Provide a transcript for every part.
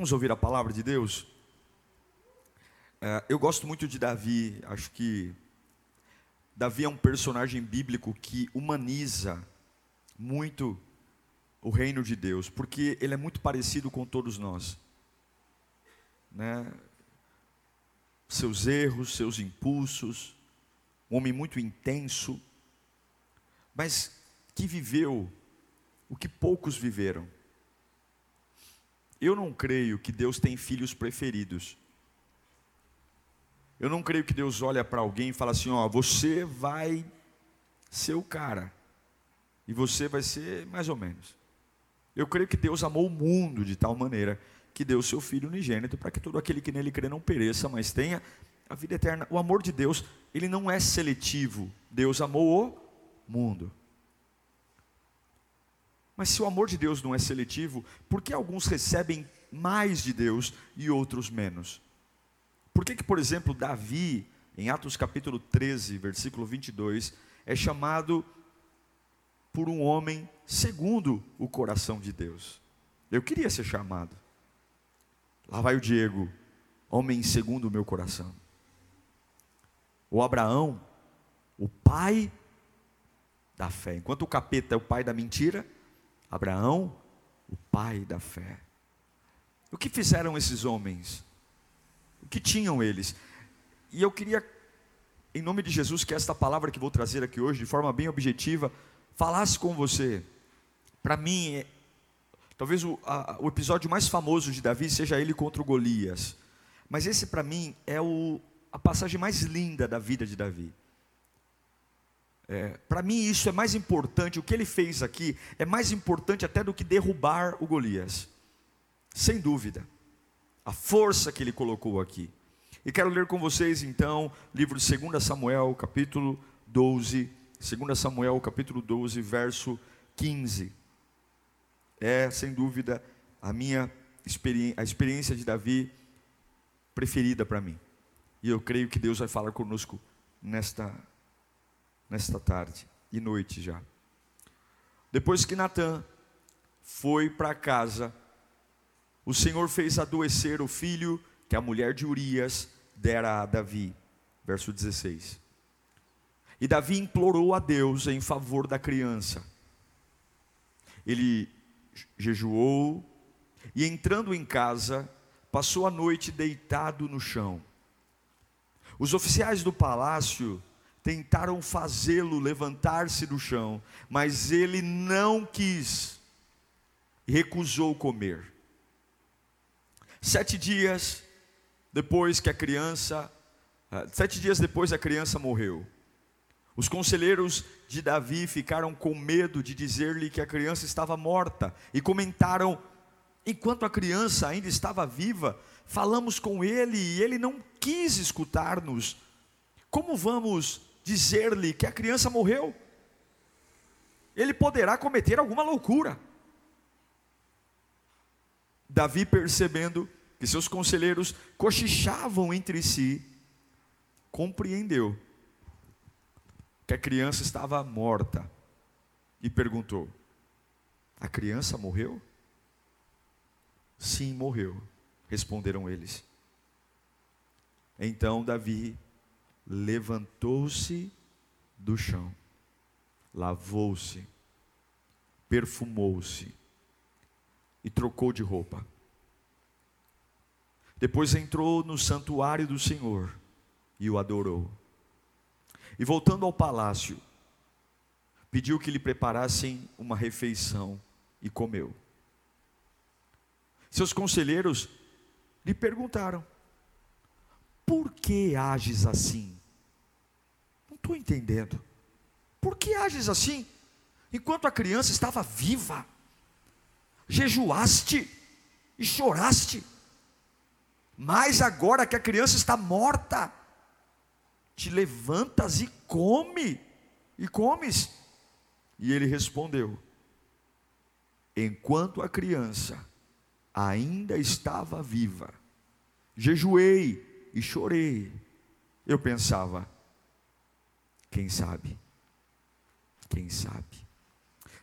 Vamos ouvir a palavra de Deus? É, eu gosto muito de Davi, acho que Davi é um personagem bíblico que humaniza muito o reino de Deus, porque ele é muito parecido com todos nós. Né? Seus erros, seus impulsos, um homem muito intenso, mas que viveu o que poucos viveram. Eu não creio que Deus tem filhos preferidos. Eu não creio que Deus olha para alguém e fala assim: ó, você vai ser o cara, e você vai ser mais ou menos. Eu creio que Deus amou o mundo de tal maneira que deu o seu Filho unigênito para que todo aquele que nele crê não pereça, mas tenha a vida eterna. O amor de Deus, ele não é seletivo. Deus amou o mundo. Mas se o amor de Deus não é seletivo, por que alguns recebem mais de Deus e outros menos? Por que, que por exemplo, Davi, em Atos capítulo 13, versículo 22, é chamado por um homem segundo o coração de Deus? Eu queria ser chamado. Lá vai o Diego, homem segundo o meu coração. O Abraão, o pai da fé. Enquanto o capeta é o pai da mentira, Abraão, o pai da fé. O que fizeram esses homens? O que tinham eles? E eu queria, em nome de Jesus, que esta palavra que vou trazer aqui hoje, de forma bem objetiva, falasse com você. Para mim, é, talvez o, a, o, episódio mais famoso de Davi seja ele contra o Golias. Mas esse, para mim, é o, a passagem mais linda da vida de Davi. É, Para mim, isso é mais importante, o que ele fez aqui é mais importante até do que derrubar o Golias, sem dúvida, a força que ele colocou aqui. E quero ler com vocês então, livro de 2 Samuel, capítulo 12, 2 Samuel, capítulo 12, verso 15. É, sem dúvida, a minha experiência, a experiência de Davi preferida para mim. E eu creio que Deus vai falar conosco nesta nesta tarde e noite já. Depois que Natan foi para casa, o Senhor fez adoecer o filho que a mulher de Urias dera a Davi. Verso 16. E Davi implorou a Deus em favor da criança. Ele jejuou e, entrando em casa, passou a noite deitado no chão. Os oficiais do palácio tentaram fazê-lo levantar-se do chão, mas ele não quis, recusou comer. Sete dias depois que a criança, ah, sete dias depois a criança morreu. Os conselheiros de Davi ficaram com medo de dizer-lhe que a criança estava morta e comentaram: enquanto a criança ainda estava viva, falamos com ele e ele não quis escutar-nos. Como vamos dizer-lhe que a criança morreu, ele poderá cometer alguma loucura. Davi, percebendo que seus conselheiros cochichavam entre si, compreendeu que a criança estava morta e perguntou: A criança morreu? Sim, morreu, responderam eles. Então Davi levantou-se do chão, lavou-se, perfumou-se e trocou de roupa. Depois entrou no santuário do Senhor e o adorou. E voltando ao palácio, pediu que lhe preparassem uma refeição e comeu. Seus conselheiros lhe perguntaram: Por que ages assim? Estou entendendo. Por que ages assim? Enquanto a criança estava viva, jejuaste e choraste, Mas agora que a criança está morta, te levantas e come, e comes. E ele respondeu: Enquanto a criança ainda estava viva, jejuei e chorei. Eu pensava, quem sabe, quem sabe,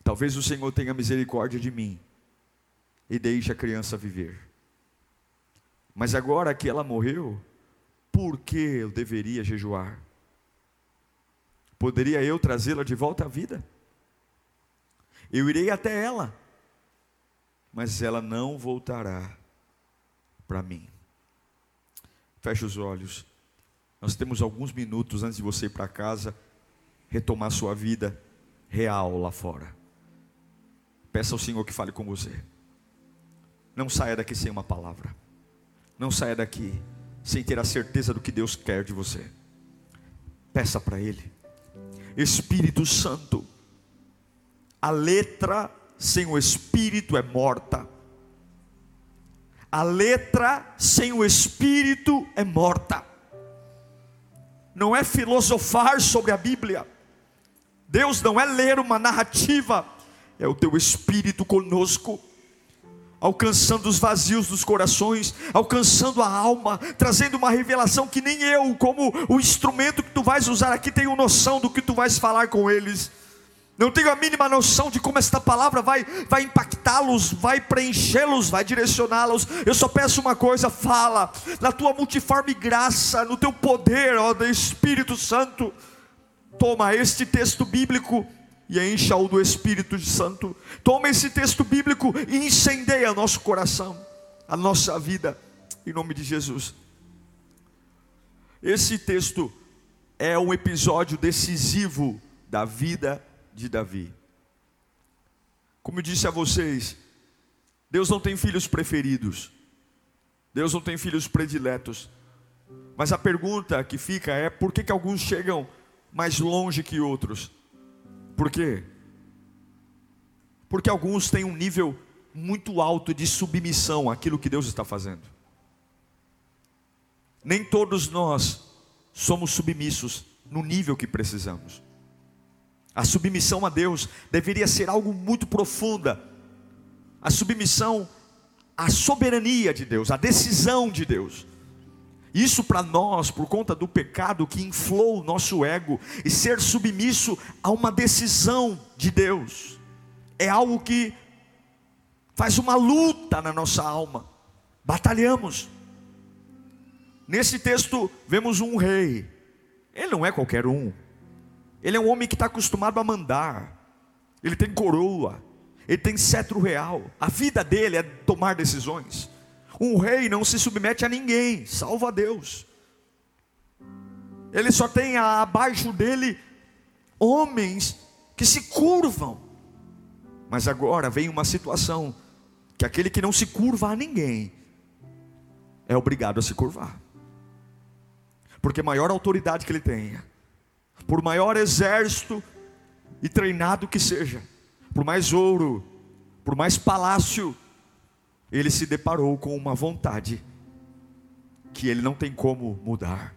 talvez o Senhor tenha misericórdia de mim e deixe a criança viver. Mas agora que ela morreu, por que eu deveria jejuar? Poderia eu trazê-la de volta à vida? Eu irei até ela, mas ela não voltará para mim. Feche os olhos. Nós temos alguns minutos antes de você ir para casa, retomar sua vida real lá fora. Peça ao Senhor que fale com você. Não saia daqui sem uma palavra. Não saia daqui sem ter a certeza do que Deus quer de você. Peça para Ele, Espírito Santo, a letra sem o Espírito é morta. A letra sem o Espírito é morta. Não é filosofar sobre a Bíblia. Deus não é ler uma narrativa, é o teu Espírito conosco alcançando os vazios dos corações, alcançando a alma, trazendo uma revelação que nem eu, como o instrumento que tu vais usar aqui, tenho noção do que tu vais falar com eles. Não tenho a mínima noção de como esta palavra vai, vai impactá-los, vai preenchê-los, vai direcioná-los. Eu só peço uma coisa: fala, na tua multiforme graça, no teu poder, ó do Espírito Santo. Toma este texto bíblico e encha-o do Espírito Santo. Toma esse texto bíblico e incendeia nosso coração, a nossa vida, em nome de Jesus. Esse texto é um episódio decisivo da vida de Davi. Como eu disse a vocês, Deus não tem filhos preferidos, Deus não tem filhos prediletos, mas a pergunta que fica é: por que, que alguns chegam mais longe que outros? Por quê? Porque alguns têm um nível muito alto de submissão àquilo que Deus está fazendo. Nem todos nós somos submissos no nível que precisamos. A submissão a Deus deveria ser algo muito profunda. A submissão à soberania de Deus, à decisão de Deus. Isso para nós, por conta do pecado que inflou o nosso ego, e ser submisso a uma decisão de Deus, é algo que faz uma luta na nossa alma, batalhamos. Nesse texto, vemos um rei, ele não é qualquer um, ele é um homem que está acostumado a mandar, ele tem coroa, ele tem cetro real, a vida dele é tomar decisões. Um rei não se submete a ninguém, salvo a Deus. Ele só tem abaixo dele homens que se curvam. Mas agora vem uma situação que aquele que não se curva a ninguém é obrigado a se curvar. Porque maior autoridade que ele tenha, por maior exército e treinado que seja, por mais ouro, por mais palácio, ele se deparou com uma vontade que ele não tem como mudar.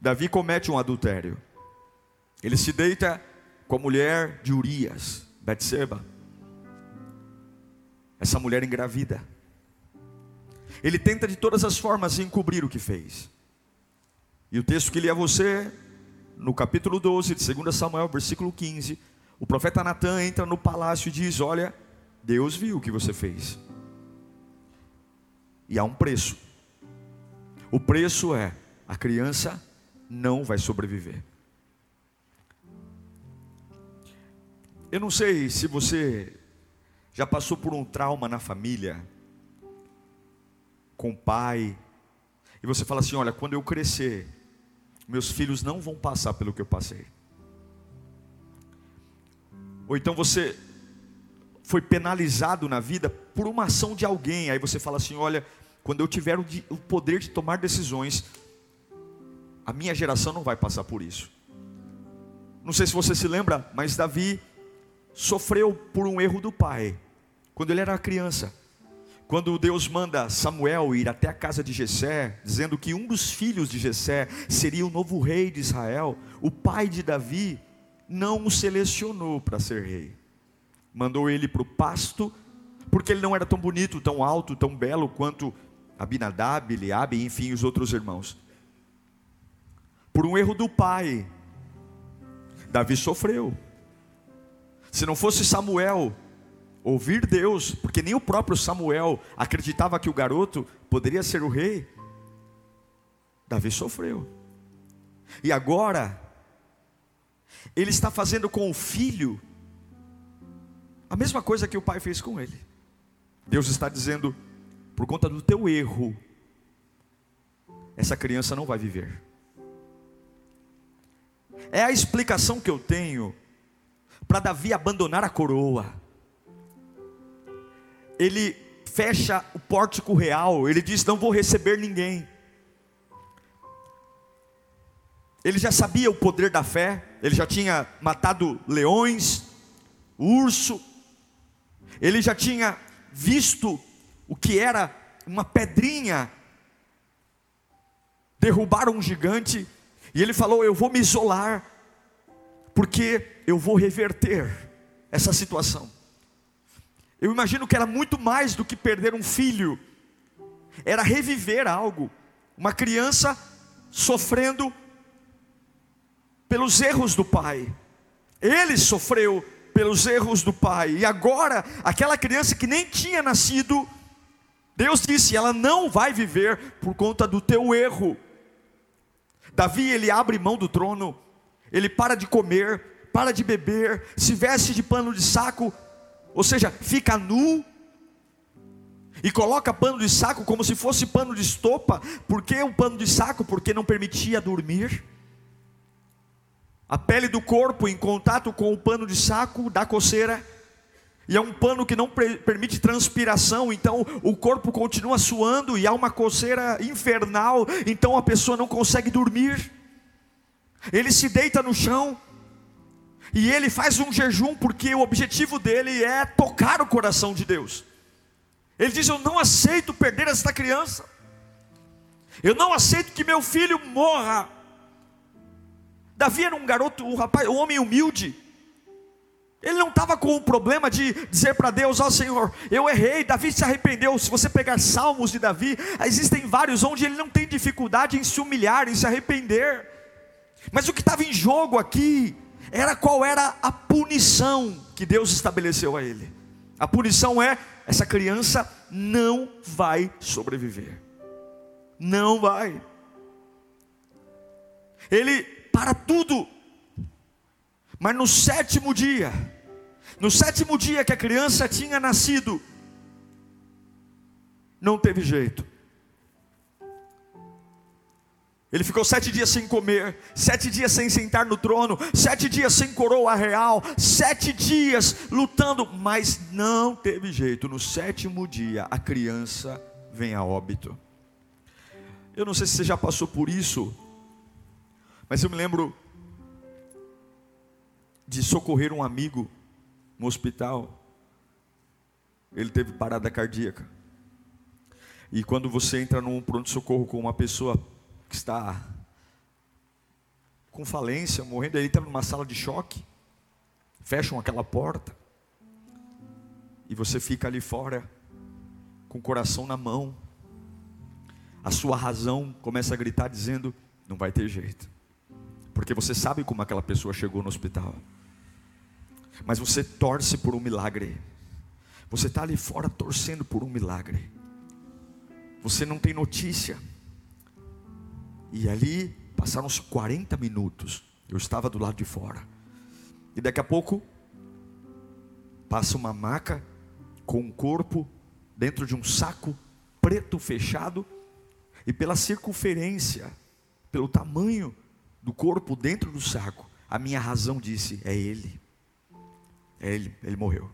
Davi comete um adultério. Ele se deita com a mulher de Urias, Betseba. Essa mulher engravida. Ele tenta de todas as formas encobrir o que fez. E o texto que li a você, no capítulo 12 de 2 Samuel, versículo 15, o profeta Natan entra no palácio e diz: Olha, Deus viu o que você fez. E há um preço. O preço é: a criança não vai sobreviver. Eu não sei se você já passou por um trauma na família, com o pai, e você fala assim: olha, quando eu crescer, meus filhos não vão passar pelo que eu passei. Ou então você foi penalizado na vida por uma ação de alguém. Aí você fala assim: olha, quando eu tiver o, poder de tomar decisões, a minha geração não vai passar por isso. Não sei se você se lembra, mas Davi sofreu por um erro do pai, quando ele era criança. Quando Deus manda Samuel ir até a casa de Jessé, dizendo que um dos filhos de Jessé seria o novo rei de Israel, o pai de Davi não o selecionou para ser rei. Mandou ele para o pasto, porque ele não era tão bonito, tão alto, tão belo quanto Abinadab, Eliabe, enfim, os outros irmãos. Por um erro do pai, Davi sofreu. Se não fosse Samuel ouvir Deus, porque nem o próprio Samuel acreditava que o garoto poderia ser o rei, Davi sofreu. E agora, ele está fazendo com o filho a mesma coisa que o pai fez com ele. Deus está dizendo: por conta do teu erro, essa criança não vai viver. É a explicação que eu tenho para Davi abandonar a coroa ele fecha o pórtico real, ele diz: Não vou receber ninguém. Ele já sabia o poder da fé, ele já tinha matado leões, urso, ele já tinha visto o que era uma pedrinha derrubar um gigante, e ele falou: Eu vou me isolar, porque eu vou reverter essa situação. Eu imagino que era muito mais do que perder um filho, era reviver algo. Uma criança sofrendo pelos erros do pai. Ele sofreu pelos erros do pai. E agora, aquela criança que nem tinha nascido, Deus disse: ela não vai viver por conta do teu erro. Davi, ele abre mão do trono, ele para de comer, para de beber, se veste de pano de saco, ou seja, fica nu e coloca pano de saco como se fosse pano de estopa. Por que o pano de saco? Porque não permitia dormir. A pele do corpo em contato com o pano de saco dá coceira. E é um pano que não permite transpiração, então o corpo continua suando e há uma coceira infernal, então a pessoa não consegue dormir. Ele se deita no chão, e ele faz um jejum porque o objetivo dele é tocar o coração de Deus. Ele diz: Eu não aceito perder esta criança. Eu não aceito que meu filho morra. Davi era um garoto, um rapaz, um homem humilde. Ele não estava com o problema de dizer para Deus: Ó oh, Senhor, eu errei. Davi se arrependeu. Se você pegar salmos de Davi, existem vários onde ele não tem dificuldade em se humilhar, em se arrepender. Mas o que estava em jogo aqui era qual era a punição que Deus estabeleceu a ele. A punição é: essa criança não vai sobreviver. Não vai. Ele para tudo. Mas no sétimo dia, no sétimo dia que a criança tinha nascido, não teve jeito. Ele ficou sete dias sem comer, sete dias sem sentar no trono, sete dias sem coroa real, sete dias lutando, mas não teve jeito. No sétimo dia, a criança vem a óbito. Eu não sei se você já passou por isso, mas eu me lembro de socorrer um amigo no hospital. Ele teve parada cardíaca. E quando você entra num pronto-socorro com uma pessoa que está com falência, morrendo, ele está numa sala de choque, fecham aquela porta, e você fica ali fora, com o coração na mão, a sua razão começa a gritar dizendo: não vai ter jeito, porque você sabe como aquela pessoa chegou no hospital, mas você torce por um milagre, você está ali fora torcendo por um milagre, você não tem notícia, e ali passaram-se 40 minutos. Eu estava do lado de fora. E daqui a pouco passa uma maca com um corpo dentro de um saco preto fechado e pela circunferência, pelo tamanho do corpo dentro do saco, a minha razão disse: é ele. É ele, ele morreu.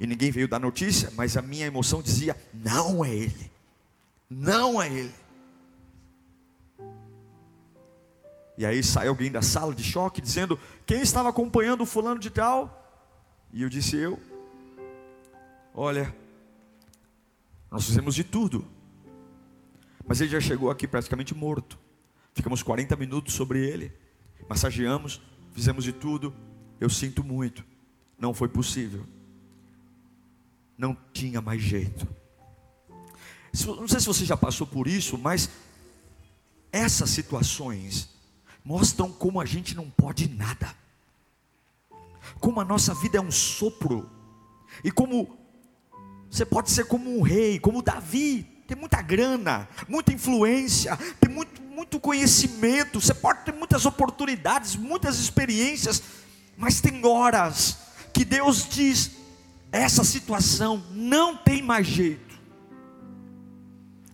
E ninguém veio dar notícia, mas a minha emoção dizia: não é ele não a ele. E aí sai alguém da sala de choque dizendo: Quem estava acompanhando o fulano de tal? E eu disse: Eu. Olha, nós fizemos de tudo, mas ele já chegou aqui praticamente morto. Ficamos 40 minutos sobre ele, massageamos, fizemos de tudo. Eu sinto muito, não foi possível, não tinha mais jeito. Não sei se você já passou por isso, mas essas situações mostram como a gente não pode nada, como a nossa vida é um sopro, e como você pode ser como um rei, como Davi, tem muita grana, muita influência, tem muito, muito conhecimento, você pode ter muitas oportunidades, muitas experiências, mas tem horas que Deus diz: essa situação não tem mais jeito.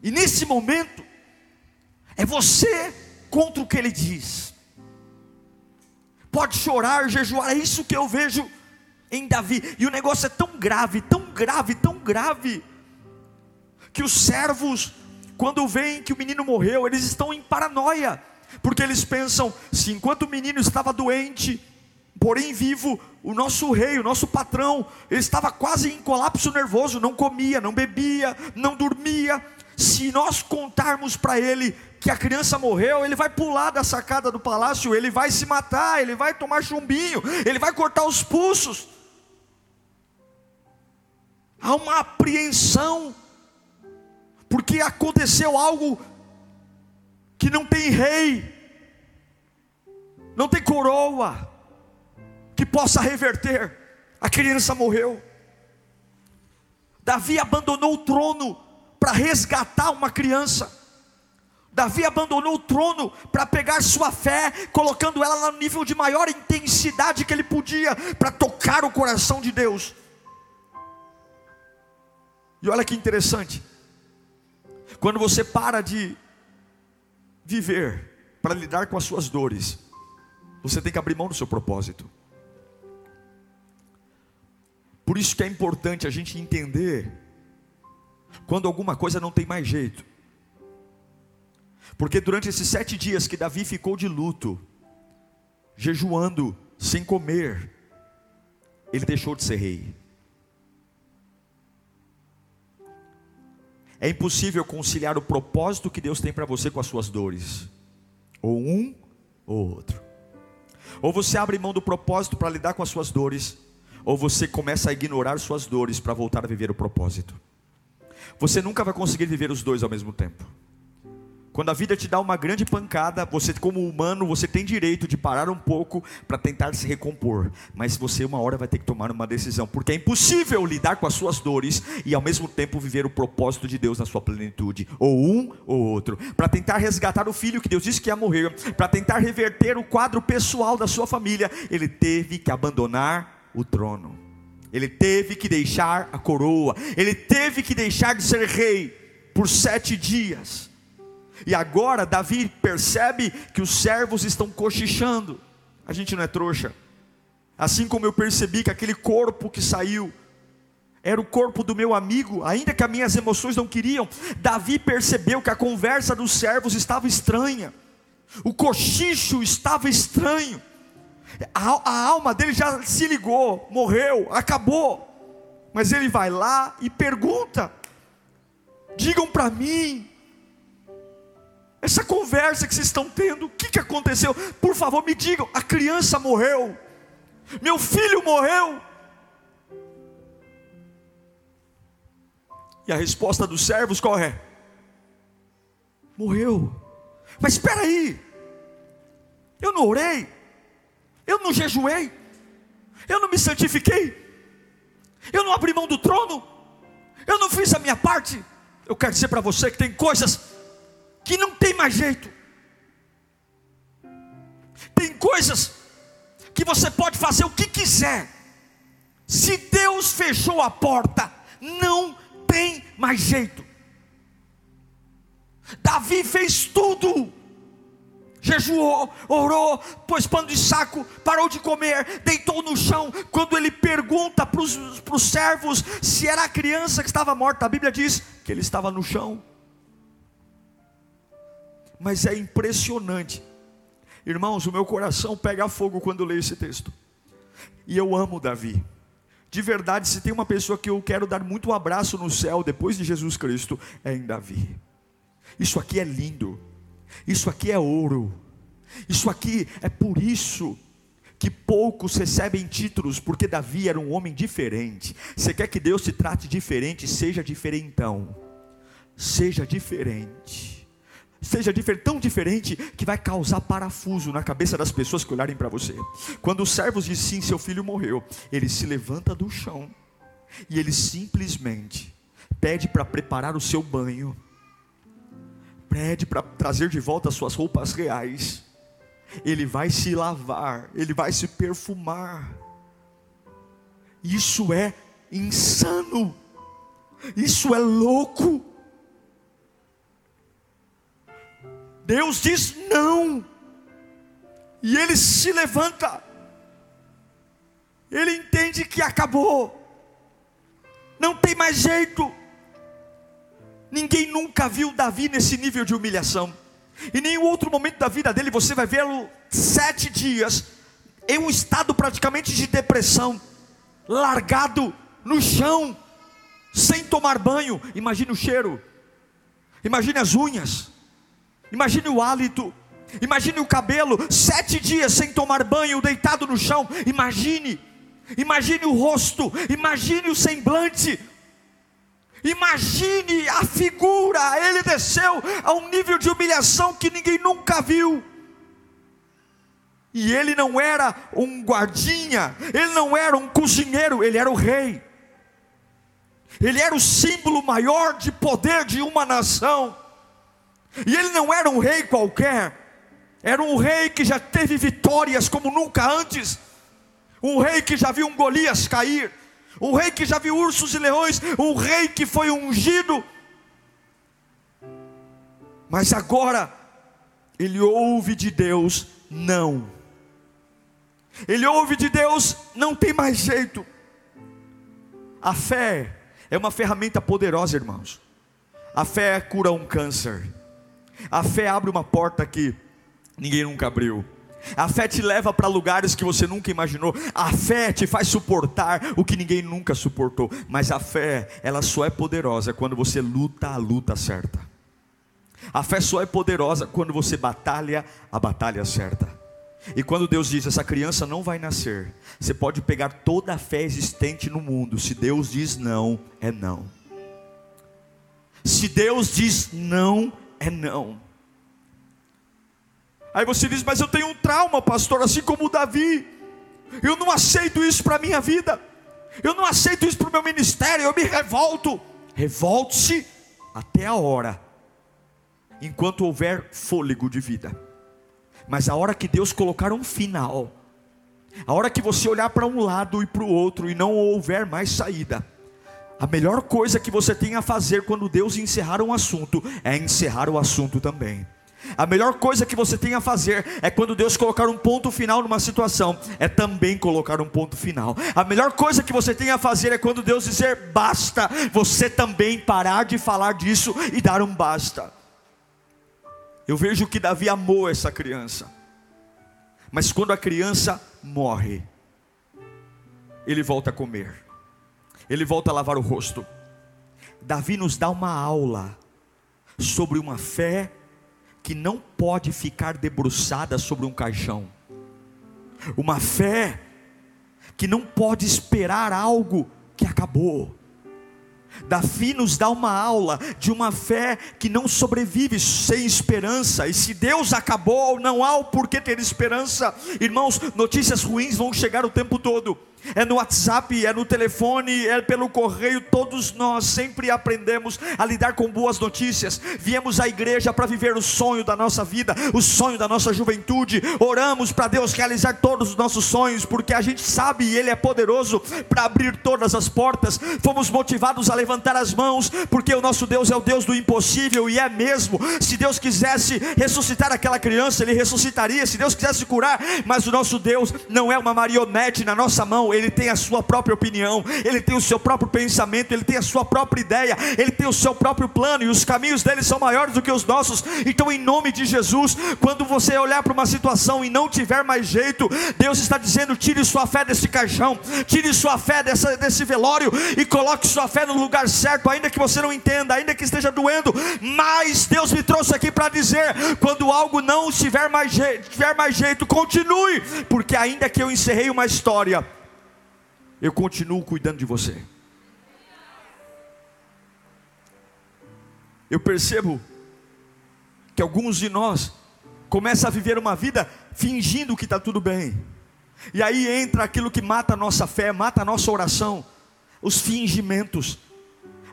E nesse momento, é você contra o que ele diz. Pode chorar, jejuar, é isso que eu vejo em Davi. E o negócio é tão grave, tão grave, tão grave, que os servos, quando veem que o menino morreu, eles estão em paranoia, porque eles pensam: se enquanto o menino estava doente, porém vivo, o nosso rei, o nosso patrão, ele estava quase em colapso nervoso, não comia, não bebia, não dormia. Se nós contarmos para ele que a criança morreu, ele vai pular da sacada do palácio, ele vai se matar, ele vai tomar chumbinho, ele vai cortar os pulsos. Há uma apreensão, porque aconteceu algo que não tem rei, não tem coroa, que possa reverter. A criança morreu. Davi abandonou o trono para resgatar uma criança. Davi abandonou o trono para pegar sua fé, colocando ela no nível de maior intensidade que ele podia, para tocar o coração de Deus. E olha que interessante, quando você para de viver para lidar com as suas dores, você tem que abrir mão do seu propósito. Por isso que é importante a gente entender quando alguma coisa não tem mais jeito. Porque durante esses sete dias que Davi ficou de luto, jejuando, sem comer, ele deixou de ser rei. É impossível conciliar o propósito que Deus tem para você com as suas dores, ou um ou outro. Ou você abre mão do propósito para lidar com as suas dores, ou você começa a ignorar suas dores para voltar a viver o propósito. Você nunca vai conseguir viver os dois ao mesmo tempo. Quando a vida te dá uma grande pancada, você como humano, você tem direito de parar um pouco para tentar se recompor, mas você uma hora vai ter que tomar uma decisão, porque é impossível lidar com as suas dores e ao mesmo tempo viver o propósito de Deus na sua plenitude, ou um ou outro. Para tentar resgatar o filho que Deus disse que ia morrer, para tentar reverter o quadro pessoal da sua família, ele teve que abandonar o trono. Ele teve que deixar a coroa, ele teve que deixar de ser rei por sete dias. E agora Davi percebe que os servos estão cochichando. A gente não é trouxa. Assim como eu percebi que aquele corpo que saiu era o corpo do meu amigo, ainda que as minhas emoções não queriam, Davi percebeu que a conversa dos servos estava estranha, o cochicho estava estranho, a, a alma dele já se ligou, morreu, acabou, mas ele vai lá e pergunta: digam para mim, essa conversa que vocês estão tendo, o que, que aconteceu? Por favor, me digam: a criança morreu, meu filho morreu. E a resposta dos servos qual é? Morreu. Mas espera aí, eu não orei, eu não jejuei, eu não me santifiquei, eu não abri mão do trono, eu não fiz a minha parte. Eu quero dizer para você que tem coisas que não tem mais jeito. Tem coisas que você pode fazer o que quiser. Se Deus fechou a porta, não tem mais jeito. Davi fez tudo. Jejuou, orou, pôs pano de saco, parou de comer, deitou no chão. Quando ele pergunta para os servos se era a criança que estava morta, a Bíblia diz que ele estava no chão mas é impressionante. Irmãos, o meu coração pega fogo quando leio esse texto. E eu amo Davi. De verdade, se tem uma pessoa que eu quero dar muito um abraço no céu depois de Jesus Cristo, é em Davi. Isso aqui é lindo, isso aqui é ouro, isso aqui é por isso que poucos recebem títulos, porque Davi era um homem diferente. Você quer que Deus te trate diferente? Seja diferentão, seja diferente seja diferente, tão diferente que vai causar parafuso na cabeça das pessoas que olharem para você. Quando os servos dizem sim, seu filho morreu, ele se levanta do chão e ele simplesmente pede para preparar o seu banho, pede para trazer de volta as suas roupas reais. Ele vai se lavar, ele vai se perfumar. Isso é insano. Isso é louco. Deus diz não, e ele se levanta, ele entende que acabou, não tem mais jeito. Ninguém nunca viu Davi nesse nível de humilhação, e nenhum outro momento da vida dele você vai vê-lo sete dias em um estado praticamente de depressão, largado no chão, sem tomar banho. Imagine o cheiro, imagine as unhas, Imagine o hálito, imagine o cabelo, sete dias sem tomar banho, deitado no chão. Imagine, imagine o rosto, imagine o semblante, imagine a figura. Ele desceu a um nível de humilhação que ninguém nunca viu. E ele não era um guardinha, ele não era um cozinheiro, ele era o rei. Ele era o símbolo maior de poder de uma nação. E ele não era um rei qualquer, era um rei que já teve vitórias como nunca antes, um rei que já viu um Golias cair, um rei que já viu ursos e leões, um rei que foi ungido. Mas agora, ele ouve de Deus, não. Ele ouve de Deus, não tem mais jeito. A fé é uma ferramenta poderosa, irmãos. A fé cura um câncer. A fé abre uma porta que ninguém nunca abriu. A fé te leva para lugares que você nunca imaginou. A fé te faz suportar o que ninguém nunca suportou. Mas a fé, ela só é poderosa quando você luta a luta certa. A fé só é poderosa quando você batalha a batalha certa. E quando Deus diz: essa criança não vai nascer, você pode pegar toda a fé existente no mundo. Se Deus diz não, é não. Se Deus diz não, é não. Aí você diz, mas eu tenho um trauma, pastor, assim como o Davi. Eu não aceito isso para a minha vida. Eu não aceito isso para o meu ministério. Eu me revolto. Revolte-se até a hora, enquanto houver fôlego de vida. Mas a hora que Deus colocar um final, a hora que você olhar para um lado e para o outro e não houver mais saída, a melhor coisa que você tem a fazer quando Deus encerrar um assunto é encerrar o assunto também. A melhor coisa que você tem a fazer é quando Deus colocar um ponto final numa situação, é também colocar um ponto final. A melhor coisa que você tem a fazer é quando Deus dizer basta, você também parar de falar disso e dar um basta. Eu vejo que Davi amou essa criança, mas quando a criança morre, ele volta a comer ele volta a lavar o rosto. Davi nos dá uma aula sobre uma fé que não pode ficar debruçada sobre um caixão, uma fé que não pode esperar algo que acabou. Davi nos dá uma aula de uma fé que não sobrevive sem esperança, e se Deus acabou, não há o porquê ter esperança. Irmãos, notícias ruins vão chegar o tempo todo é no WhatsApp, é no telefone, é pelo correio, todos nós sempre aprendemos a lidar com boas notícias. Viemos à igreja para viver o sonho da nossa vida, o sonho da nossa juventude. Oramos para Deus realizar todos os nossos sonhos, porque a gente sabe e Ele é poderoso para abrir todas as portas. Fomos motivados a levantar as mãos, porque o nosso Deus é o Deus do impossível e é mesmo. Se Deus quisesse ressuscitar aquela criança, Ele ressuscitaria. Se Deus quisesse curar, mas o nosso Deus não é uma marionete na nossa mão Ele tem a sua própria opinião, ele tem o seu próprio pensamento, ele tem a sua própria ideia, ele tem o seu próprio plano e os caminhos dele são maiores do que os nossos. Então, em nome de Jesus, quando você olhar para uma situação e não tiver mais jeito, Deus está dizendo: tire sua fé desse caixão, tire sua fé dessa, desse velório e coloque sua fé no lugar certo, ainda que você não entenda, ainda que esteja doendo. Mas Deus me trouxe aqui para dizer: quando algo não tiver mais tiver mais jeito, continue, porque ainda que eu encerrei uma história, eu continuo cuidando de você. Eu percebo que alguns de nós começam a viver uma vida fingindo que está tudo bem. E aí entra aquilo que mata a nossa fé, mata a nossa oração, os fingimentos.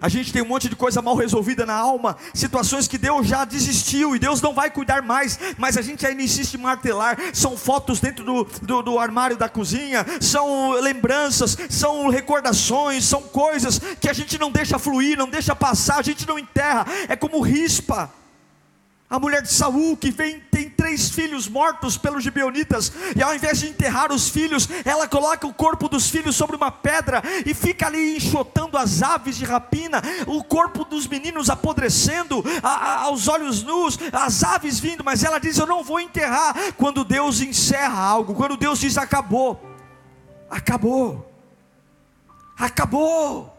A gente tem um monte de coisa mal resolvida na alma, situações que Deus já desistiu e Deus não vai cuidar mais, mas a gente ainda insiste em martelar. São fotos dentro do, do, do armário da cozinha, são lembranças, são recordações, são coisas que a gente não deixa fluir, não deixa passar, a gente não enterra, é como rispa. A mulher de Saul, que vem, tem três filhos mortos pelos gibeonitas, e ao invés de enterrar os filhos, ela coloca o corpo dos filhos sobre uma pedra e fica ali enxotando as aves de rapina, o corpo dos meninos apodrecendo, a, a, aos olhos nus, as aves vindo, mas ela diz: Eu não vou enterrar. Quando Deus encerra algo, quando Deus diz: Acabou, acabou, acabou.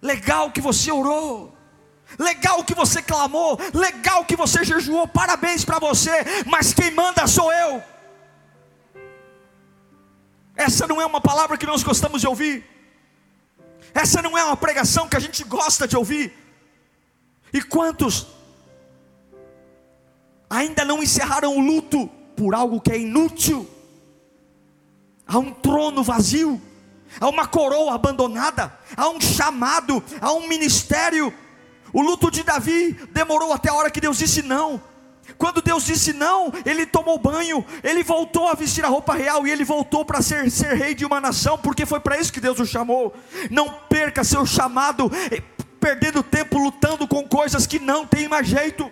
Legal que você orou Legal que você clamou, legal que você jejuou, parabéns para você, mas quem manda sou eu. Essa não é uma palavra que nós gostamos de ouvir, essa não é uma pregação que a gente gosta de ouvir. E quantos ainda não encerraram o luto por algo que é inútil? Há um trono vazio, há uma coroa abandonada, há um chamado, há um ministério o luto de Davi demorou até a hora que Deus disse não. Quando Deus disse não, ele tomou banho, ele voltou a vestir a roupa real e ele voltou para ser, ser rei de uma nação, porque foi para isso que Deus o chamou. Não perca seu chamado, eh, perdendo tempo lutando com coisas que não tem mais jeito.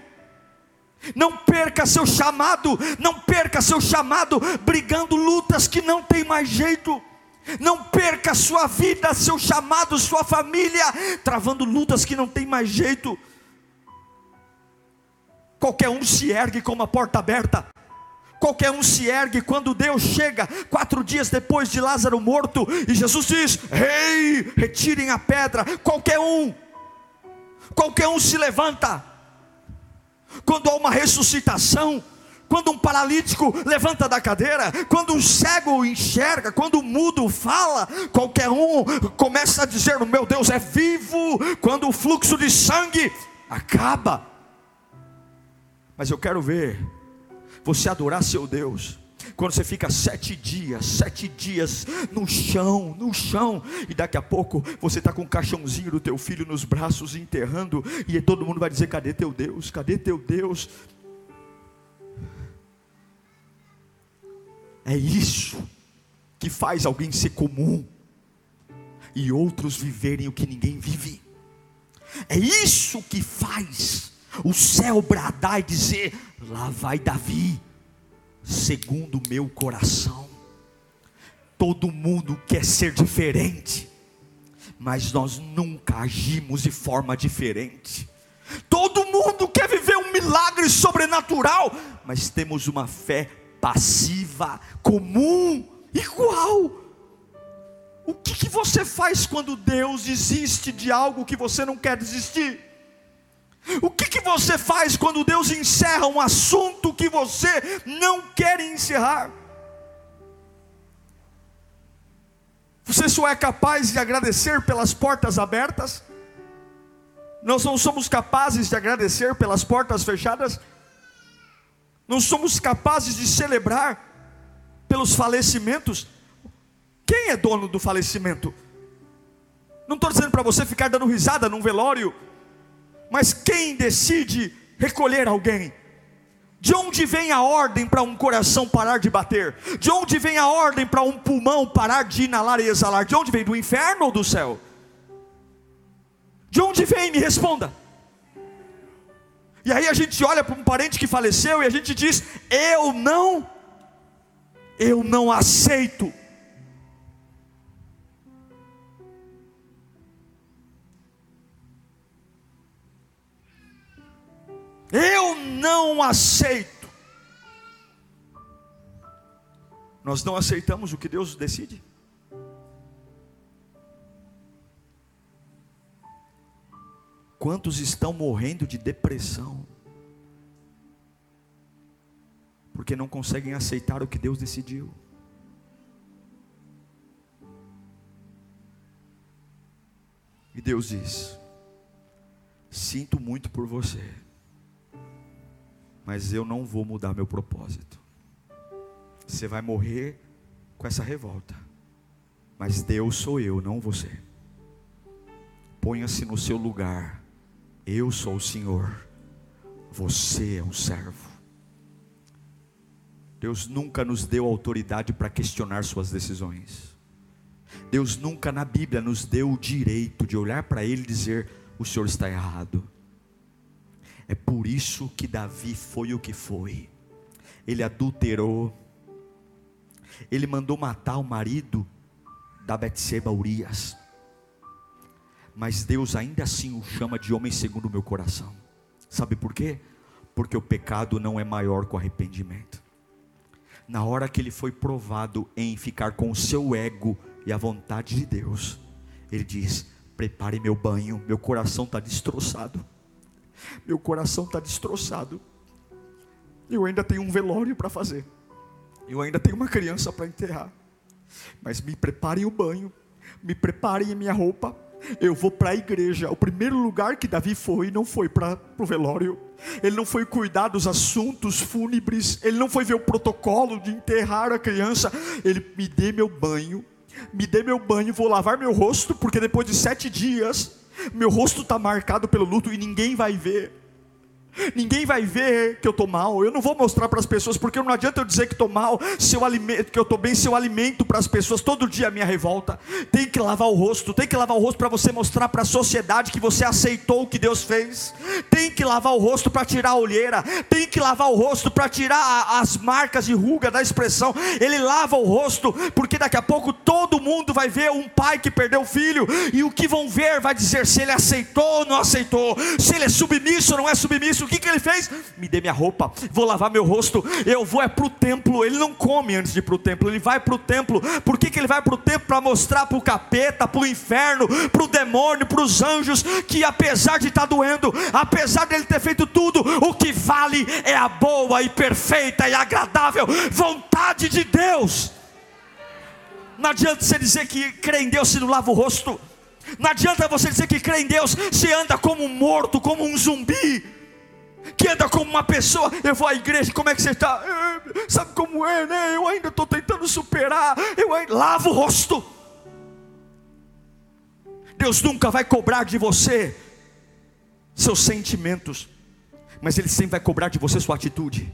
Não perca seu chamado, não perca seu chamado brigando lutas que não tem mais jeito. Não perca sua vida, seu chamado, sua família, travando lutas que não tem mais jeito. Qualquer um se ergue com uma porta aberta. Qualquer um se ergue quando Deus chega, quatro dias depois de Lázaro morto, e Jesus diz: Rei, hey, retirem a pedra. Qualquer um, qualquer um se levanta. Quando há uma ressuscitação, quando um paralítico levanta da cadeira, quando um cego enxerga, quando um mudo fala, qualquer um começa a dizer: Meu Deus é vivo. Quando o fluxo de sangue acaba. Mas eu quero ver você adorar seu Deus. Quando você fica sete dias, sete dias no chão, no chão, e daqui a pouco você está com o caixãozinho do teu filho nos braços enterrando, e todo mundo vai dizer: Cadê teu Deus? Cadê teu Deus? É isso que faz alguém ser comum e outros viverem o que ninguém vive. É isso que faz o céu bradar e dizer: lá vai Davi, segundo o meu coração. Todo mundo quer ser diferente, mas nós nunca agimos de forma diferente. Todo mundo quer viver um milagre sobrenatural, mas temos uma fé passiva, comum, igual. O que, que você faz quando Deus desiste de algo que você não quer desistir? O que, que você faz quando Deus encerra um assunto que você não quer encerrar? Você só é capaz de agradecer pelas portas abertas? Nós não somos capazes de agradecer pelas portas fechadas? Não somos capazes de celebrar pelos falecimentos. Quem é dono do falecimento? Não estou dizendo para você ficar dando risada num velório, mas quem decide recolher alguém? De onde vem a ordem para um coração parar de bater? De onde vem a ordem para um pulmão parar de inalar e exalar? De onde vem? Do inferno ou do céu? De onde vem? Me responda. E aí a gente olha para um parente que faleceu e a gente diz: Eu não, eu não aceito. Eu não aceito. Nós não aceitamos o que Deus decide? Quantos estão morrendo de depressão? Porque não conseguem aceitar o que Deus decidiu. E Deus diz: Sinto muito por você, mas eu não vou mudar meu propósito. Você vai morrer com essa revolta, mas Deus sou eu, não você. Ponha-se no seu lugar. Eu sou o Senhor, você é um servo. Deus nunca nos deu autoridade para questionar suas decisões. Deus nunca na Bíblia nos deu o direito de olhar para Ele e dizer: o Senhor está errado. É por isso que Davi foi o que foi. Ele adulterou. Ele mandou matar o marido da Betseba Urias. Mas Deus ainda assim o chama de homem segundo o meu coração. Sabe por quê? Porque o pecado não é maior que o arrependimento. Na hora que ele foi provado em ficar com o seu ego e a vontade de Deus, ele diz: Prepare meu banho, meu coração está destroçado. Meu coração está destroçado. Eu ainda tenho um velório para fazer. Eu ainda tenho uma criança para enterrar. Mas me preparem o banho, me preparem a minha roupa, eu vou para a igreja. O primeiro lugar que Davi foi não foi para o velório, ele não foi cuidar dos assuntos fúnebres, ele não foi ver o protocolo de enterrar a criança. Ele me dê meu banho, me dê meu banho, vou lavar meu rosto, porque depois de sete dias, meu rosto está marcado pelo luto e ninguém vai ver. Ninguém vai ver que eu estou mal. Eu não vou mostrar para as pessoas, porque não adianta eu dizer que estou mal, se eu alimento, que eu estou bem, se eu alimento para as pessoas todo dia a minha revolta. Tem que lavar o rosto, tem que lavar o rosto para você mostrar para a sociedade que você aceitou o que Deus fez. Tem que lavar o rosto para tirar a olheira. Tem que lavar o rosto para tirar as marcas de ruga da expressão. Ele lava o rosto, porque daqui a pouco todo mundo vai ver um pai que perdeu o filho, e o que vão ver vai dizer se ele aceitou ou não aceitou, se ele é submisso ou não é submisso o que, que ele fez? Me dê minha roupa, vou lavar meu rosto, eu vou é para o templo. Ele não come antes de ir para o templo, ele vai para o templo. Por que, que ele vai para o templo? Para mostrar para o capeta, para o inferno, para o demônio, para os anjos, que apesar de estar tá doendo, apesar dele ter feito tudo, o que vale é a boa e perfeita e agradável vontade de Deus. Não adianta você dizer que crê em Deus se não lava o rosto. Não adianta você dizer que crê em Deus se anda como um morto, como um zumbi que anda como uma pessoa. Eu vou à igreja, como é que você está? É, sabe como é, né? Eu ainda estou tentando superar. Eu ainda... lavo o rosto. Deus nunca vai cobrar de você seus sentimentos, mas Ele sempre vai cobrar de você sua atitude.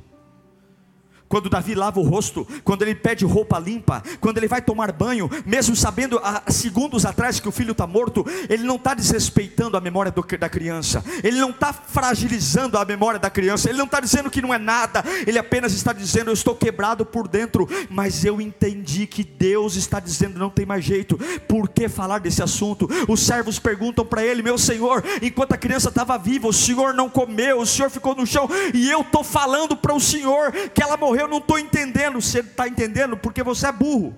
Quando Davi lava o rosto, quando ele pede roupa limpa, quando ele vai tomar banho, mesmo sabendo há segundos atrás que o filho está morto, ele não está desrespeitando a memória do, da criança, ele não está fragilizando a memória da criança, ele não está dizendo que não é nada, ele apenas está dizendo: Eu estou quebrado por dentro, mas eu entendi que Deus está dizendo: Não tem mais jeito, por que falar desse assunto? Os servos perguntam para ele: Meu senhor, enquanto a criança estava viva, o senhor não comeu, o senhor ficou no chão, e eu estou falando para o senhor que ela morreu eu não estou entendendo. Você está entendendo porque você é burro.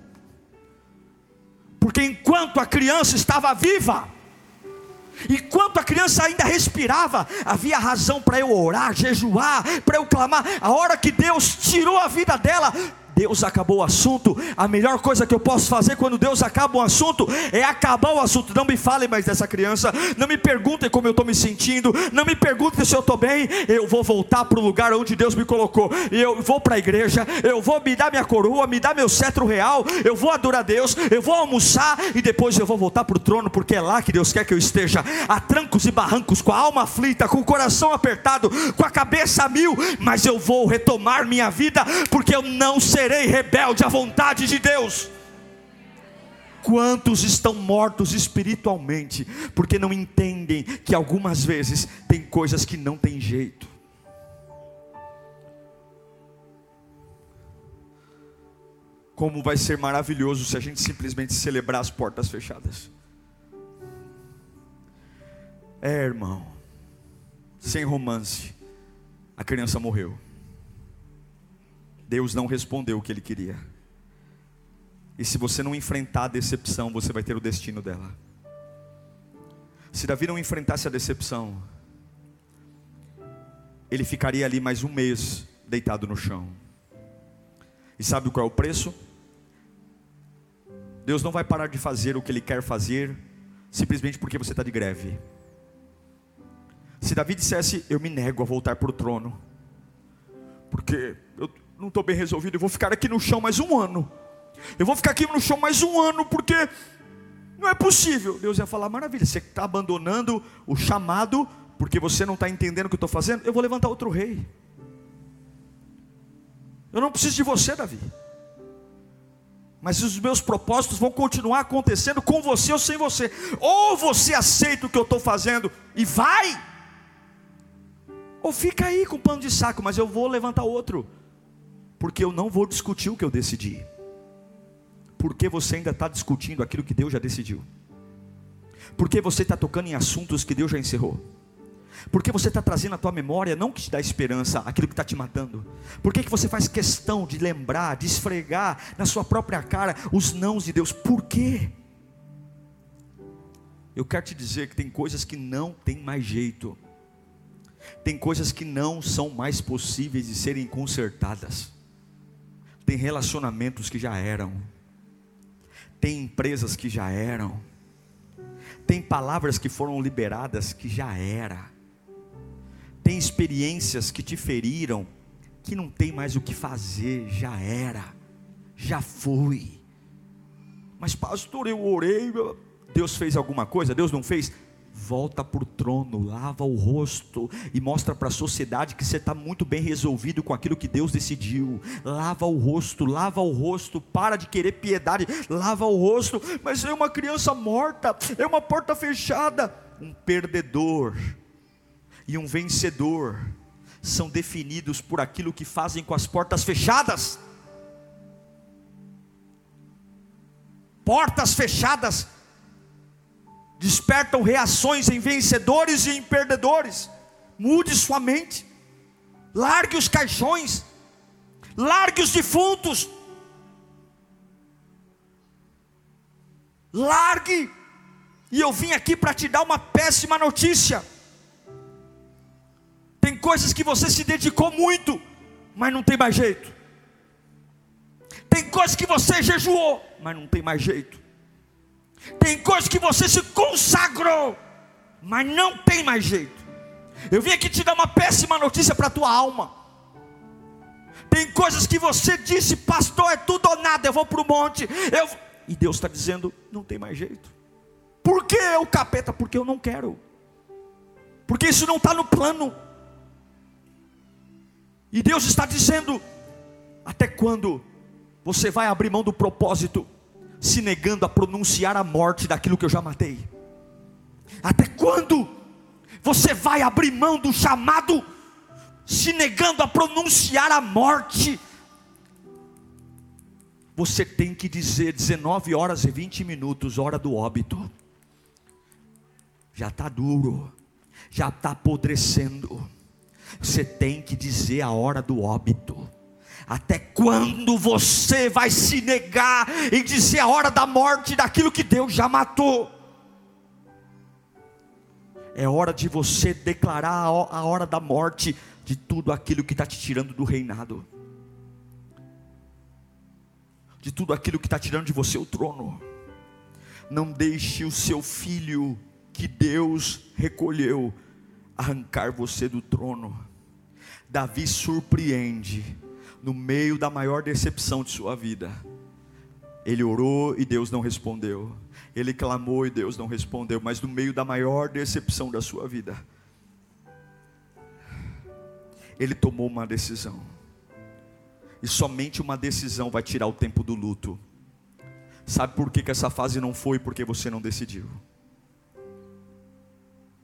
Porque enquanto a criança estava viva, enquanto a criança ainda respirava, havia razão para eu orar, jejuar, para eu clamar. A hora que Deus tirou a vida dela, Deus acabou o assunto. A melhor coisa que eu posso fazer quando Deus acaba um assunto é acabar o assunto. Não me falem mais dessa criança. Não me perguntem como eu estou me sentindo. Não me perguntem se eu estou bem. Eu vou voltar para o lugar onde Deus me colocou. Eu vou para a igreja. Eu vou me dar minha coroa, me dar meu cetro real. Eu vou adorar Deus. Eu vou almoçar e depois eu vou voltar para o trono, porque é lá que Deus quer que eu esteja. A trancos e barrancos, com a alma aflita, com o coração apertado, com a cabeça a mil. Mas eu vou retomar minha vida, porque eu não sei serei rebelde à vontade de Deus. Quantos estão mortos espiritualmente, porque não entendem que algumas vezes tem coisas que não tem jeito. Como vai ser maravilhoso se a gente simplesmente celebrar as portas fechadas. É, irmão, sem romance, A criança morreu. Deus não respondeu o que ele queria. E se você não enfrentar a decepção, você vai ter o destino dela. Se Davi não enfrentasse a decepção, ele ficaria ali mais um mês deitado no chão. E sabe qual é o preço? Deus não vai parar de fazer o que Ele quer fazer, simplesmente porque você está de greve. Se Davi dissesse, eu me nego a voltar para o trono, porque eu não estou bem resolvido, eu vou ficar aqui no chão mais um ano. Eu vou ficar aqui no chão mais um ano, porque não é possível. Deus ia falar, maravilha, você está abandonando o chamado, porque você não está entendendo o que eu estou fazendo, eu vou levantar outro rei. Eu não preciso de você, Davi. Mas os meus propósitos vão continuar acontecendo com você ou sem você. Ou você aceita o que eu estou fazendo e vai, ou fica aí com pano de saco, mas eu vou levantar outro, porque eu não vou discutir o que eu decidi. Porque você ainda está discutindo aquilo que Deus já decidiu? Porque você está tocando em assuntos que Deus já encerrou? Porque você está trazendo à tua memória, não que te dá esperança, aquilo que está te matando. Por que, que você faz questão de lembrar, de esfregar na sua própria cara os nãos de Deus? Por quê? Eu quero te dizer que tem coisas que não tem mais jeito. Tem coisas que não são mais possíveis de serem consertadas. Tem relacionamentos que já eram. Tem empresas que já eram. Tem palavras que foram liberadas que já era tem experiências que te feriram, que não tem mais o que fazer, já era, já foi. Mas, pastor, eu orei, Deus fez alguma coisa? Deus não fez? Volta para o trono, lava o rosto e mostra para a sociedade que você está muito bem resolvido com aquilo que Deus decidiu. Lava o rosto, lava o rosto, para de querer piedade, lava o rosto. Mas é uma criança morta, é uma porta fechada. Um perdedor e um vencedor são definidos por aquilo que fazem com as portas fechadas. Portas fechadas despertam reações em vencedores e em perdedores. Mude sua mente, largue os caixões, largue os defuntos, largue. E eu vim aqui para te dar uma péssima notícia. Tem coisas que você se dedicou muito, mas não tem mais jeito. Tem coisas que você jejuou, mas não tem mais jeito. Tem coisas que você se consagrou, mas não tem mais jeito. Eu vim aqui te dar uma péssima notícia para a tua alma. Tem coisas que você disse, pastor, é tudo ou nada, eu vou para o monte. Eu... E Deus está dizendo, não tem mais jeito. Por que o capeta? Porque eu não quero. Porque isso não está no plano. E Deus está dizendo: até quando você vai abrir mão do propósito, se negando a pronunciar a morte daquilo que eu já matei? Até quando você vai abrir mão do chamado, se negando a pronunciar a morte? Você tem que dizer 19 horas e 20 minutos, hora do óbito. Já está duro, já está apodrecendo você tem que dizer a hora do óbito. Até quando você vai se negar em dizer a hora da morte daquilo que Deus já matou? É hora de você declarar a hora da morte de tudo aquilo que está te tirando do reinado, de tudo aquilo que está tirando de você o trono. Não deixe o seu filho que Deus recolheu arrancar você do trono. Davi surpreende no meio da maior decepção de sua vida. Ele orou e Deus não respondeu. Ele clamou e Deus não respondeu, mas no meio da maior decepção da sua vida, ele tomou uma decisão. E somente uma decisão vai tirar o tempo do luto. Sabe por que, que essa fase não foi? Porque você não decidiu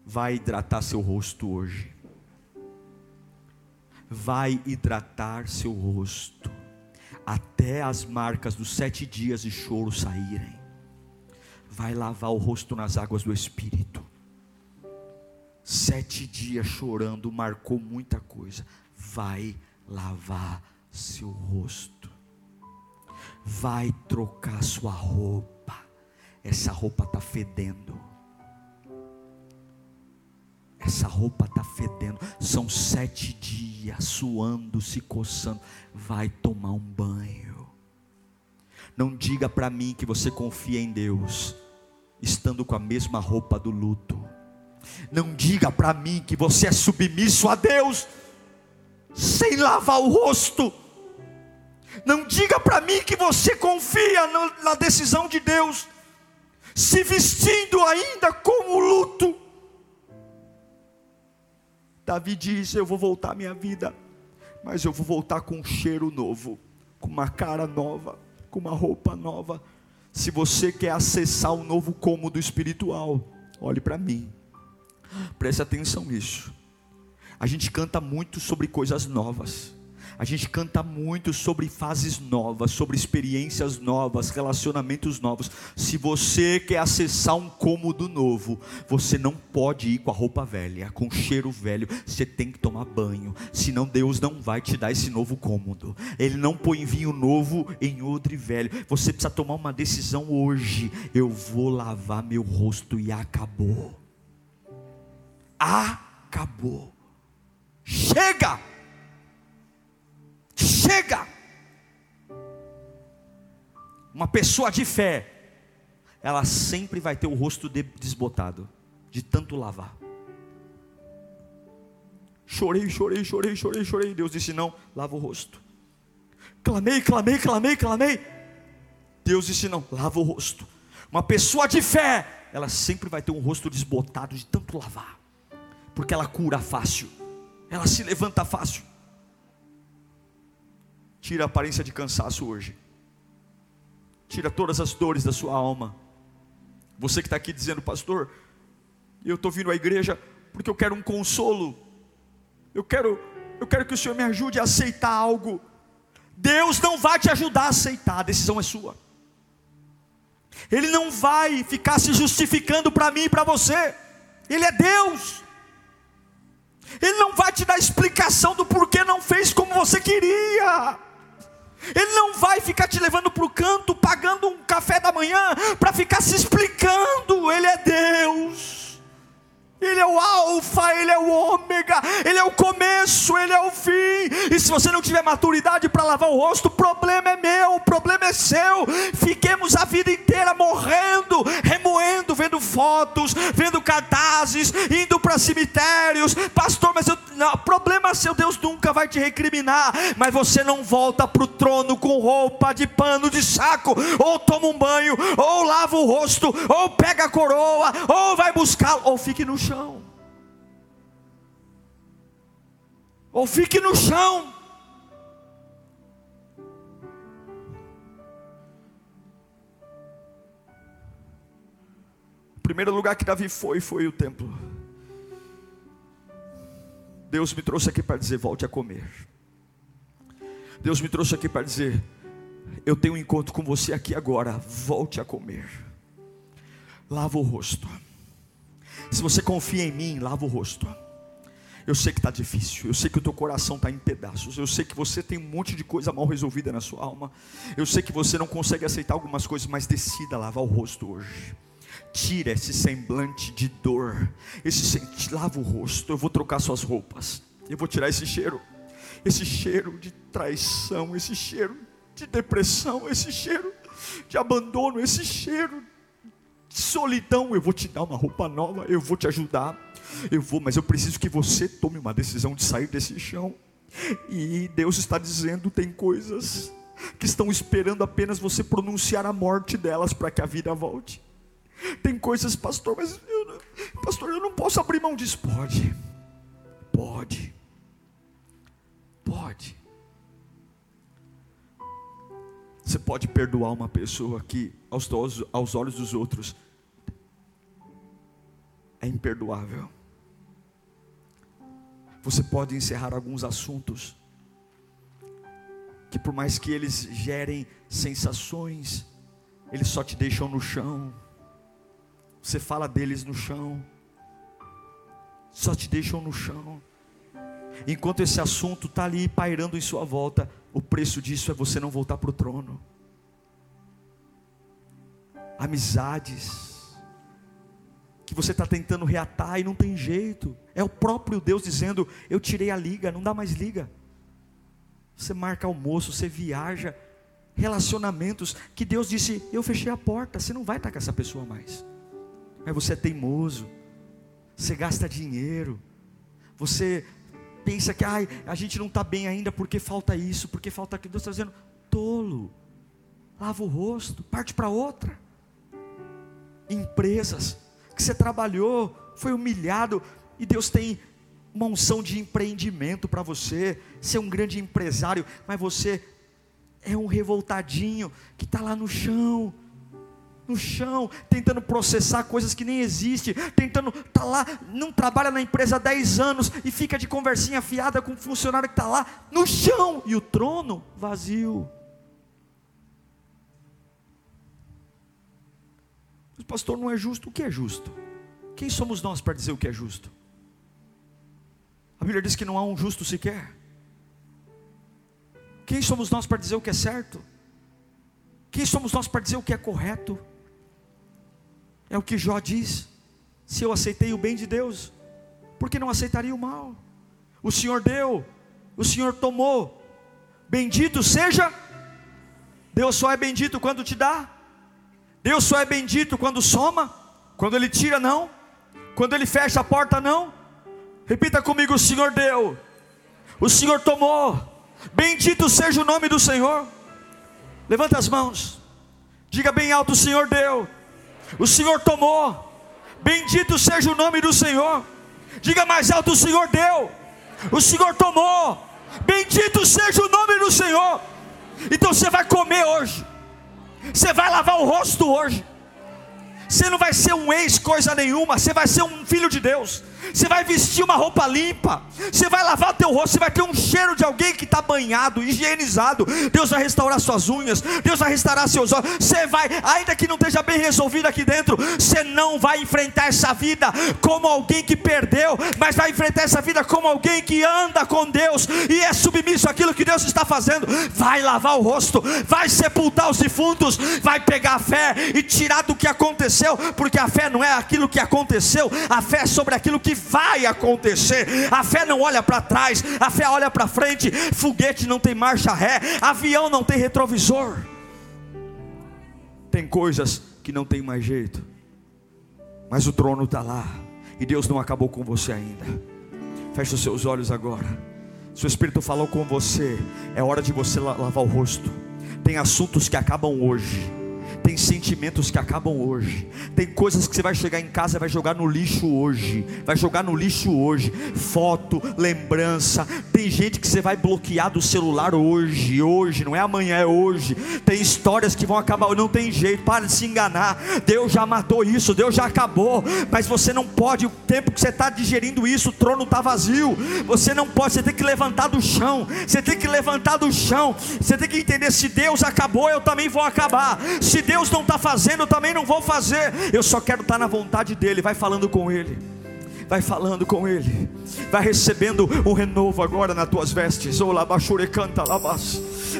vai hidratar seu rosto hoje. Vai hidratar seu rosto, até as marcas dos sete dias de choro saírem. Vai lavar o rosto nas águas do Espírito. sete dias chorando marcou muita coisa. Vai lavar seu rosto. Vai trocar sua roupa. Essa roupa está fedendo. Essa roupa está fedendo. São sete dias suando, se coçando. Vai tomar um banho. Não diga para mim que você confia em Deus, estando com a mesma roupa do luto. Não diga para mim que você é submisso a Deus, sem lavar o rosto. Não diga para mim que você confia na decisão de Deus, se vestindo ainda como luto. Davi diz: Eu vou voltar à minha vida, mas eu vou voltar com um cheiro novo, com uma cara nova, com uma roupa nova. Se você quer acessar um novo cômodo espiritual, olhe para mim, preste atenção nisso. A gente canta muito sobre coisas novas. A gente canta muito sobre fases novas, sobre experiências novas, relacionamentos novos. Se você quer acessar um cômodo novo, você não pode ir com a roupa velha, com cheiro velho. Você tem que tomar banho, senão Deus não vai te dar esse novo cômodo. Ele não põe vinho novo em odre velho. Você precisa tomar uma decisão hoje. Eu vou lavar meu rosto e acabou. Acabou. Chega! Chega! Uma pessoa de fé, ela sempre vai ter o rosto desbotado, de tanto lavar. Chorei, chorei, chorei, chorei, chorei. Deus disse: Não, lava o rosto. Clamei, clamei, clamei, clamei. Deus disse: Não, lava o rosto. Uma pessoa de fé, ela sempre vai ter um rosto desbotado de tanto lavar, porque ela cura fácil, ela se levanta fácil. Tira a aparência de cansaço hoje. Tira todas as dores da sua alma. Você que está aqui dizendo, pastor, eu estou vindo à igreja porque eu quero um consolo. Eu quero, eu quero que o Senhor me ajude a aceitar algo. Deus não vai te ajudar a aceitar, a decisão é sua. Ele não vai ficar se justificando para mim e para você. Ele é Deus. Ele não vai te dar explicação do porquê não fez como você queria. Ele não vai ficar te levando para o canto, pagando um café da manhã, para ficar se explicando. Ele é Deus. Ele é o alfa, ele é o ômega, ele é o começo, ele é o fim. E se você não tiver maturidade para lavar o rosto, o problema é meu, o problema é seu. Fiquemos a vida inteira morrendo, remoendo, vendo fotos, vendo cartazes, indo para cemitérios. Pastor, mas eu, não, problema seu, Deus nunca vai te recriminar, mas você não volta para o trono com roupa de pano de saco, ou toma um banho, ou lava o rosto, ou pega a coroa, ou vai buscar, ou fique no chão chão. Ou fique no chão. O primeiro lugar que Davi foi foi o templo. Deus me trouxe aqui para dizer: volte a comer. Deus me trouxe aqui para dizer: eu tenho um encontro com você aqui agora, volte a comer. Lava o rosto. Se você confia em mim, lava o rosto. Eu sei que está difícil, eu sei que o teu coração está em pedaços, eu sei que você tem um monte de coisa mal resolvida na sua alma, eu sei que você não consegue aceitar algumas coisas, mas decida lavar o rosto hoje. Tira esse semblante de dor, esse lava o rosto. Eu vou trocar suas roupas, eu vou tirar esse cheiro, esse cheiro de traição, esse cheiro de depressão, esse cheiro de abandono, esse cheiro solidão, eu vou te dar uma roupa nova, eu vou te ajudar, eu vou, mas eu preciso que você tome uma decisão de sair desse chão. E Deus está dizendo: tem coisas que estão esperando apenas você pronunciar a morte delas para que a vida volte. Tem coisas, pastor, mas eu, pastor, eu não posso abrir mão disso. Pode, pode, pode. Você pode perdoar uma pessoa que, aos, aos olhos dos outros, é imperdoável. Você pode encerrar alguns assuntos, que por mais que eles gerem sensações, eles só te deixam no chão. Você fala deles no chão. só te deixam no chão. Enquanto esse assunto está ali pairando em sua volta, o preço disso é você não voltar para o trono. Amizades que você está tentando reatar e não tem jeito. É o próprio Deus dizendo: Eu tirei a liga, não dá mais liga. Você marca almoço, você viaja, relacionamentos que Deus disse: Eu fechei a porta, você não vai estar com essa pessoa mais. Mas você é teimoso, você gasta dinheiro, você pensa que ai, a gente não está bem ainda porque falta isso, porque falta aquilo. Deus está dizendo: tolo, lava o rosto, parte para outra. Empresas que você trabalhou, foi humilhado, e Deus tem uma unção de empreendimento para você, ser um grande empresário, mas você é um revoltadinho que está lá no chão, no chão, tentando processar coisas que nem existem, tentando, tá lá, não trabalha na empresa há 10 anos e fica de conversinha fiada com um funcionário que está lá no chão e o trono vazio. Mas pastor não é justo, o que é justo? Quem somos nós para dizer o que é justo? A Bíblia diz que não há um justo sequer. Quem somos nós para dizer o que é certo? Quem somos nós para dizer o que é correto? É o que Jó diz: se eu aceitei o bem de Deus, por que não aceitaria o mal? O Senhor deu, o Senhor tomou. Bendito seja. Deus só é bendito quando te dá. Deus só é bendito quando soma. Quando Ele tira, não. Quando Ele fecha a porta, não. Repita comigo: o Senhor deu, o Senhor tomou. Bendito seja o nome do Senhor. Levanta as mãos. Diga bem alto: o Senhor deu, o Senhor tomou. Bendito seja o nome do Senhor. Diga mais alto: o Senhor deu, o Senhor tomou. Bendito seja o nome do Senhor. Então você vai comer hoje, você vai lavar o rosto hoje. Você não vai ser um ex coisa nenhuma, você vai ser um filho de Deus você vai vestir uma roupa limpa, você vai lavar o teu rosto, você vai ter um cheiro de alguém que está banhado, higienizado. Deus vai restaurar suas unhas, Deus vai restaurar seus olhos. Você vai, ainda que não esteja bem resolvido aqui dentro, você não vai enfrentar essa vida como alguém que perdeu, mas vai enfrentar essa vida como alguém que anda com Deus e é submisso àquilo que Deus está fazendo. Vai lavar o rosto, vai sepultar os defuntos, vai pegar a fé e tirar do que aconteceu, porque a fé não é aquilo que aconteceu, a fé é sobre aquilo que vai acontecer. A fé não olha para trás, a fé olha para frente. Foguete não tem marcha ré, avião não tem retrovisor. Tem coisas que não tem mais jeito, mas o trono está lá e Deus não acabou com você ainda. Feche os seus olhos agora. Se o Espírito falou com você, é hora de você lavar o rosto. Tem assuntos que acabam hoje tem sentimentos que acabam hoje. Tem coisas que você vai chegar em casa e vai jogar no lixo hoje. Vai jogar no lixo hoje. Foto, lembrança. Tem gente que você vai bloquear do celular hoje. Hoje, não é amanhã, é hoje. Tem histórias que vão acabar. Não tem jeito. Para de se enganar. Deus já matou isso. Deus já acabou. Mas você não pode. O tempo que você está digerindo isso, o trono está vazio. Você não pode. Você tem que levantar do chão. Você tem que levantar do chão. Você tem que entender: se Deus acabou, eu também vou acabar. Se Deus não está fazendo, eu também não vou fazer. Eu só quero estar na vontade dEle. Vai falando com Ele vai falando com Ele, vai recebendo um renovo agora nas tuas vestes. Oh, canta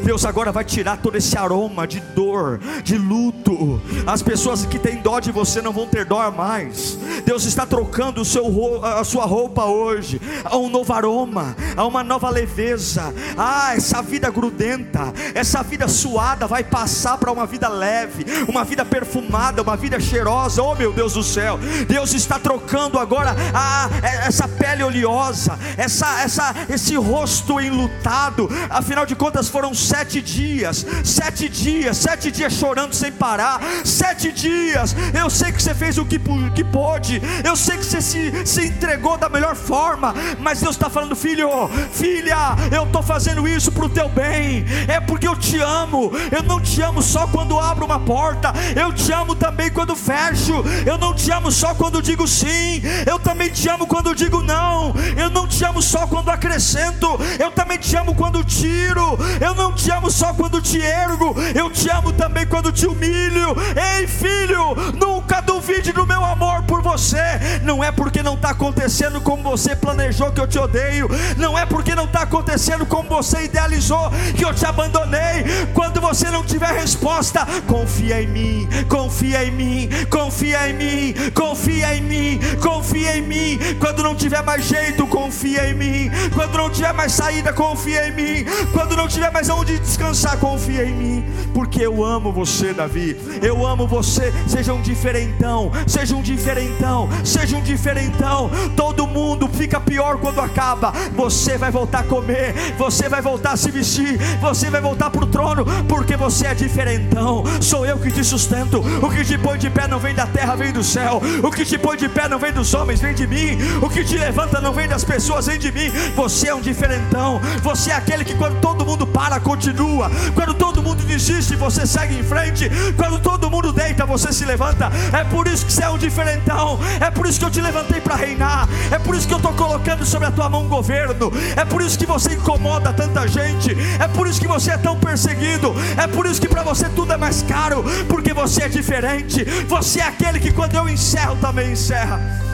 Deus agora vai tirar todo esse aroma de dor, de luto. As pessoas que têm dó de você não vão ter dó mais. Deus está trocando o seu, a sua roupa hoje. Há um novo aroma, há uma nova leveza. Ah, essa vida grudenta, essa vida suada vai passar para uma vida leve, uma vida perfumada, uma vida cheirosa. Oh meu Deus do céu, Deus está trocando agora a é, essa pele oleosa, essa, essa, esse rosto enlutado. Afinal de contas, foram sete dias, sete dias, sete dias chorando sem parar, sete dias. Eu sei que você fez o que, que pôde, eu sei que você se, se entregou da melhor forma, mas Deus está falando, filho, filha, eu estou fazendo isso para o teu bem, é porque eu te amo. Eu não te amo só quando abro uma porta, eu te amo também quando fecho. Eu não te amo só quando digo sim, eu também te amo quando digo não. Eu não te amo só quando acrescento. Eu também te amo quando tiro. Eu não te amo só quando te ergo. Eu te amo também quando te humilho. Ei, filho, nunca duvide do meu amor por você. Não é porque não está acontecendo como você planejou que eu te odeio. Não é porque não está acontecendo como você idealizou que eu te abandonei. Quando você não tiver resposta, confia em mim, confia em mim, confia em mim, confia em mim, confia em mim. Quando não tiver mais jeito, confia em mim. Quando não tiver mais saída, confia em mim. Quando não tiver mais onde descansar, confia em mim. Porque eu amo você, Davi. Eu amo você. Seja um diferentão, seja um diferentão, seja um diferentão. Todo mundo fica pior quando acaba. Você vai voltar a comer, você vai voltar a se vestir, você vai voltar para o trono, porque você é diferentão. Sou eu que te sustento. O que te põe de pé não vem da terra, vem do céu. O que te põe de pé não vem dos homens, vem de mim. O que te levanta não vem das pessoas, vem de mim. Você é um diferentão. Você é aquele que quando todo mundo para, continua. Quando todo mundo desiste, você segue em frente. Quando todo mundo deita, você se levanta. É por isso que você é um diferentão. É por isso que eu te levantei para reinar. É por isso que eu estou colocando sobre a tua mão um governo. É por isso que você incomoda tanta gente. É por isso que você é tão perseguido. É por isso que para você tudo é mais caro. Porque você é diferente. Você é aquele que quando eu encerro também encerra.